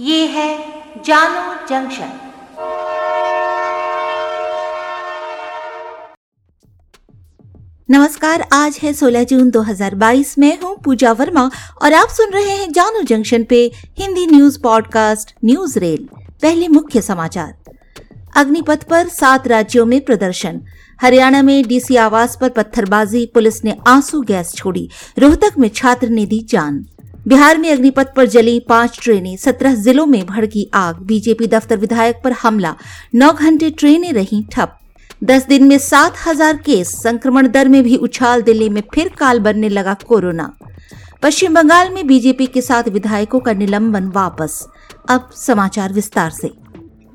ये है जानो जंक्शन। नमस्कार, आज है 16 जून 2022 में हूँ पूजा वर्मा और आप सुन रहे हैं जानो जंक्शन पे Hindi news podcast news rail. पहले मुख्य समाचार। अग्निपथ पर सात राज्यों में प्रदर्शन। हरियाणा में डीसी आवास पर पत्थरबाजी, पुलिस ने आँसू गैस छोड़ी। रोहतक में छात्र ने दी जान। बिहार में अग्निपथ पर जली पाँच ट्रेनें, सत्रह जिलों में भड़की आग, बीजेपी दफ्तर विधायक पर हमला, नौ घंटे ट्रेनें रही ठप। दस दिन में सात हज़ार केस, संक्रमण दर में भी उछाल, दिल्ली में फिर काल बनने लगा कोरोना। पश्चिम बंगाल में बीजेपी के साथ विधायकों का निलंबन वापस। अब समाचार विस्तार से।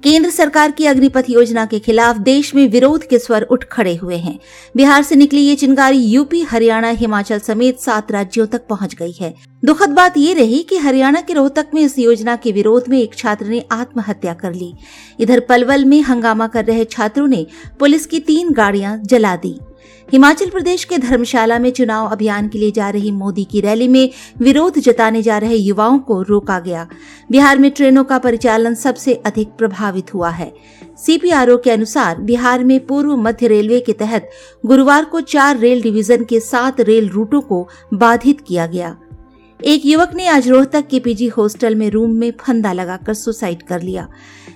केंद्र सरकार की अग्निपथ योजना के खिलाफ देश में विरोध के स्वर उठ खड़े हुए हैं। बिहार से निकली ये चिंगारी यूपी, हरियाणा, हिमाचल समेत सात राज्यों तक पहुँच गई है। दुखद बात ये रही कि हरियाणा के रोहतक में इस योजना के विरोध में एक छात्र ने आत्महत्या कर ली। इधर पलवल में हंगामा कर रहे छात्रों ने पुलिस की तीन गाड़ियाँ जला दी। हिमाचल प्रदेश के धर्मशाला में चुनाव अभियान के लिए जा रही मोदी की रैली में विरोध जताने जा रहे युवाओं को रोका गया। बिहार में ट्रेनों का परिचालन सबसे अधिक प्रभावित हुआ है। सीपीआरओ के अनुसार बिहार में पूर्व मध्य रेलवे के तहत गुरुवार को चार रेल डिवीज़न के सात रेल रूटों को बाधित किया गया। एक युवक ने आज रोहतक के पीजी हॉस्टल में रूम में फंदा लगाकर सुसाइड कर लिया।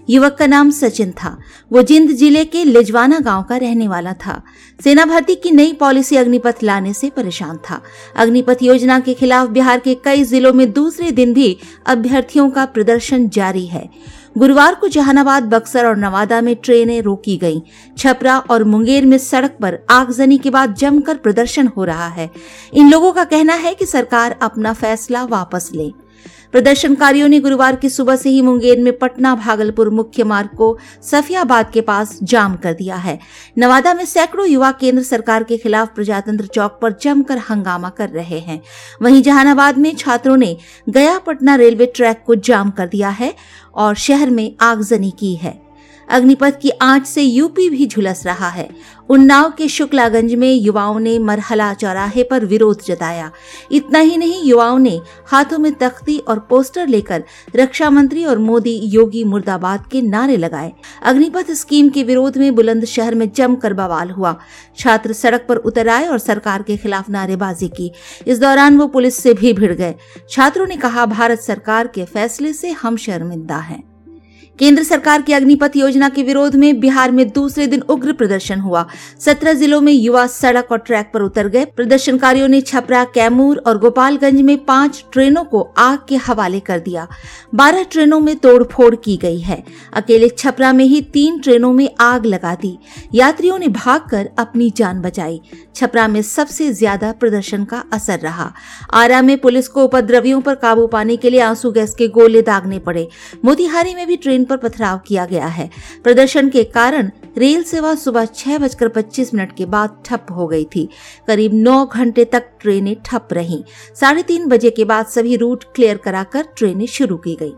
युवक का नाम सचिन था। वो जिंद ज़िले के लिजवाना गाँव का रहने वाला था। सेना भर्ती की नई पॉलिसी अग्निपथ लाने से परेशान था। अग्निपथ योजना के खिलाफ बिहार के कई जिलों में दूसरे दिन भी अभ्यर्थियों का प्रदर्शन जारी है। गुरुवार को जहानाबाद, बक्सर और नवादा में ट्रेनें रोकी गईं। छपरा और मुंगेर में सड़क पर आगजनी के बाद जमकर प्रदर्शन हो रहा है। इन लोगों का कहना है कि सरकार अपना फैसला वापस ले। प्रदर्शनकारियों ने गुरुवार की सुबह से ही मुंगेर में पटना भागलपुर मुख्य मार्ग को सफियाबाद के पास जाम कर दिया है। नवादा में सैकड़ों युवा केंद्र सरकार के खिलाफ प्रजातंत्र चौक पर जमकर हंगामा कर रहे हैं। वहीं जहानाबाद में छात्रों ने गया पटना रेलवे ट्रैक को जाम कर दिया है और शहर में आगजनी की है। अग्निपथ की आँच से यूपी भी झुलस रहा है। उन्नाव के शुक्लागंज में युवाओं ने मरहला चौराहे पर विरोध जताया। इतना ही नहीं, युवाओं ने हाथों में तख्ती और पोस्टर लेकर रक्षा मंत्री और मोदी योगी मुर्दाबाद के नारे लगाए। अग्निपथ स्कीम के विरोध में बुलंदशहर में जमकर बवाल हुआ। छात्र सड़क पर उतर आए और सरकार के खिलाफ नारेबाजी की। इस दौरान वो पुलिस से भी भिड़ गए। छात्रों ने कहा, भारत सरकार के फैसले से हम शर्मिंदा हैं। केंद्र सरकार की अग्निपथ योजना के विरोध में बिहार में दूसरे दिन उग्र प्रदर्शन हुआ। सत्रह जिलों में युवा सड़क और ट्रैक पर उतर गए। प्रदर्शनकारियों ने छपरा, कैमूर और गोपालगंज में पाँच ट्रेनों को आग के हवाले कर दिया। बारह ट्रेनों में तोड़फोड़ की गई है। अकेले छपरा में ही तीन ट्रेनों में आग लगा दी। यात्रियों ने भागकर अपनी जान बचाई। छपरा में सबसे ज़्यादा प्रदर्शन का असर रहा। आरा में पुलिस को उपद्रवियों पर काबू पाने के लिए आँसू गैस के गोले दागने पड़े। मोतिहारी में भी ट्रेन पर पथराव किया गया है। प्रदर्शन के कारण रेल सेवा सुबह छह बजकर पच्चीस मिनट के बाद ठप हो गई थी। करीब नौ घंटे तक ट्रेनें ठप रहीं। साढ़े तीन बजे के बाद सभी रूट क्लियर कराकर ट्रेनें शुरू की गई।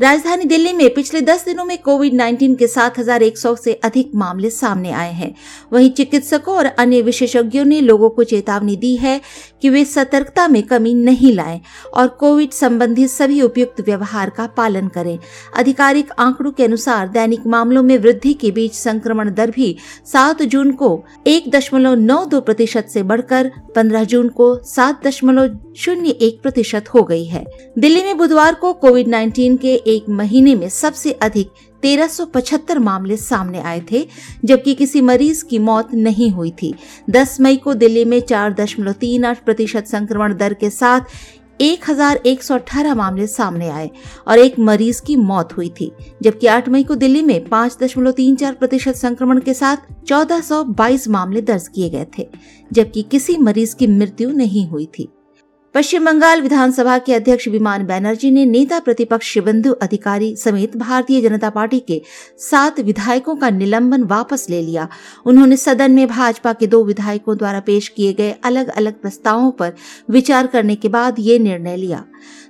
राजधानी दिल्ली में पिछले 10 दिनों में कोविड 19 के 7,100 से अधिक मामले सामने आए हैं। वहीं चिकित्सकों और अन्य विशेषज्ञों ने लोगों को चेतावनी दी है कि वे सतर्कता में कमी नहीं लाएँ और कोविड संबंधी सभी उपयुक्त व्यवहार का पालन करें। आधिकारिक आंकड़ों के अनुसार दैनिक मामलों में वृद्धि के बीच संक्रमण दर भी सात जून को एक प्रतिशत से बढ़कर पंद्रह जून को सात प्रतिशत हो गई है। दिल्ली में बुधवार को कोविड नाइन्टीन के एक महीने में सबसे अधिक 1375 मामले सामने आए थे, जबकि किसी मरीज़ की मौत नहीं हुई थी। 10 मई को दिल्ली में चार दशमलव तीन आठ प्रतिशत संक्रमण दर के साथ 1118 मामले सामने आए और एक मरीज़ की मौत हुई थी, जबकि 8 मई को दिल्ली में पाँच दशमलव तीन चार प्रतिशत संक्रमण के साथ 1422 मामले दर्ज किए गए थे, जबकि किसी मरीज़ की मृत्यु नहीं हुई थी। पश्चिम बंगाल विधानसभा के अध्यक्ष विमान बैनर्जी ने नेता प्रतिपक्ष शिवंदु अधिकारी समेत भारतीय जनता पार्टी के सात विधायकों का निलंबन वापस ले लिया। उन्होंने सदन में भाजपा के दो विधायकों द्वारा पेश किए गए अलग अलग प्रस्तावों पर विचार करने के बाद ये निर्णय लिया।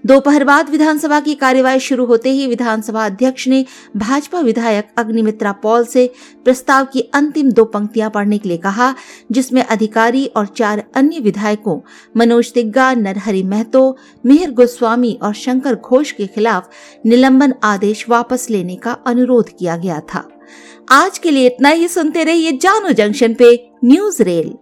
दोपहर बाद विधानसभा की कार्यवाही शुरू होते ही विधानसभा अध्यक्ष ने भाजपा विधायक अग्निमित्रा पॉल से प्रस्ताव की अंतिम दो पंक्तियाँ पढ़ने के लिए कहा, जिसमें अधिकारी और चार अन्य विधायकों, मनोज तिग्गा नरहरि महतो, मिहिर गोस्वामी और शंकर घोष के खिलाफ निलंबन आदेश वापस लेने का अनुरोध किया गया था। आज के लिए इतना ही। सुनते रहिए जानो जंक्शन पे न्यूज़ रेल।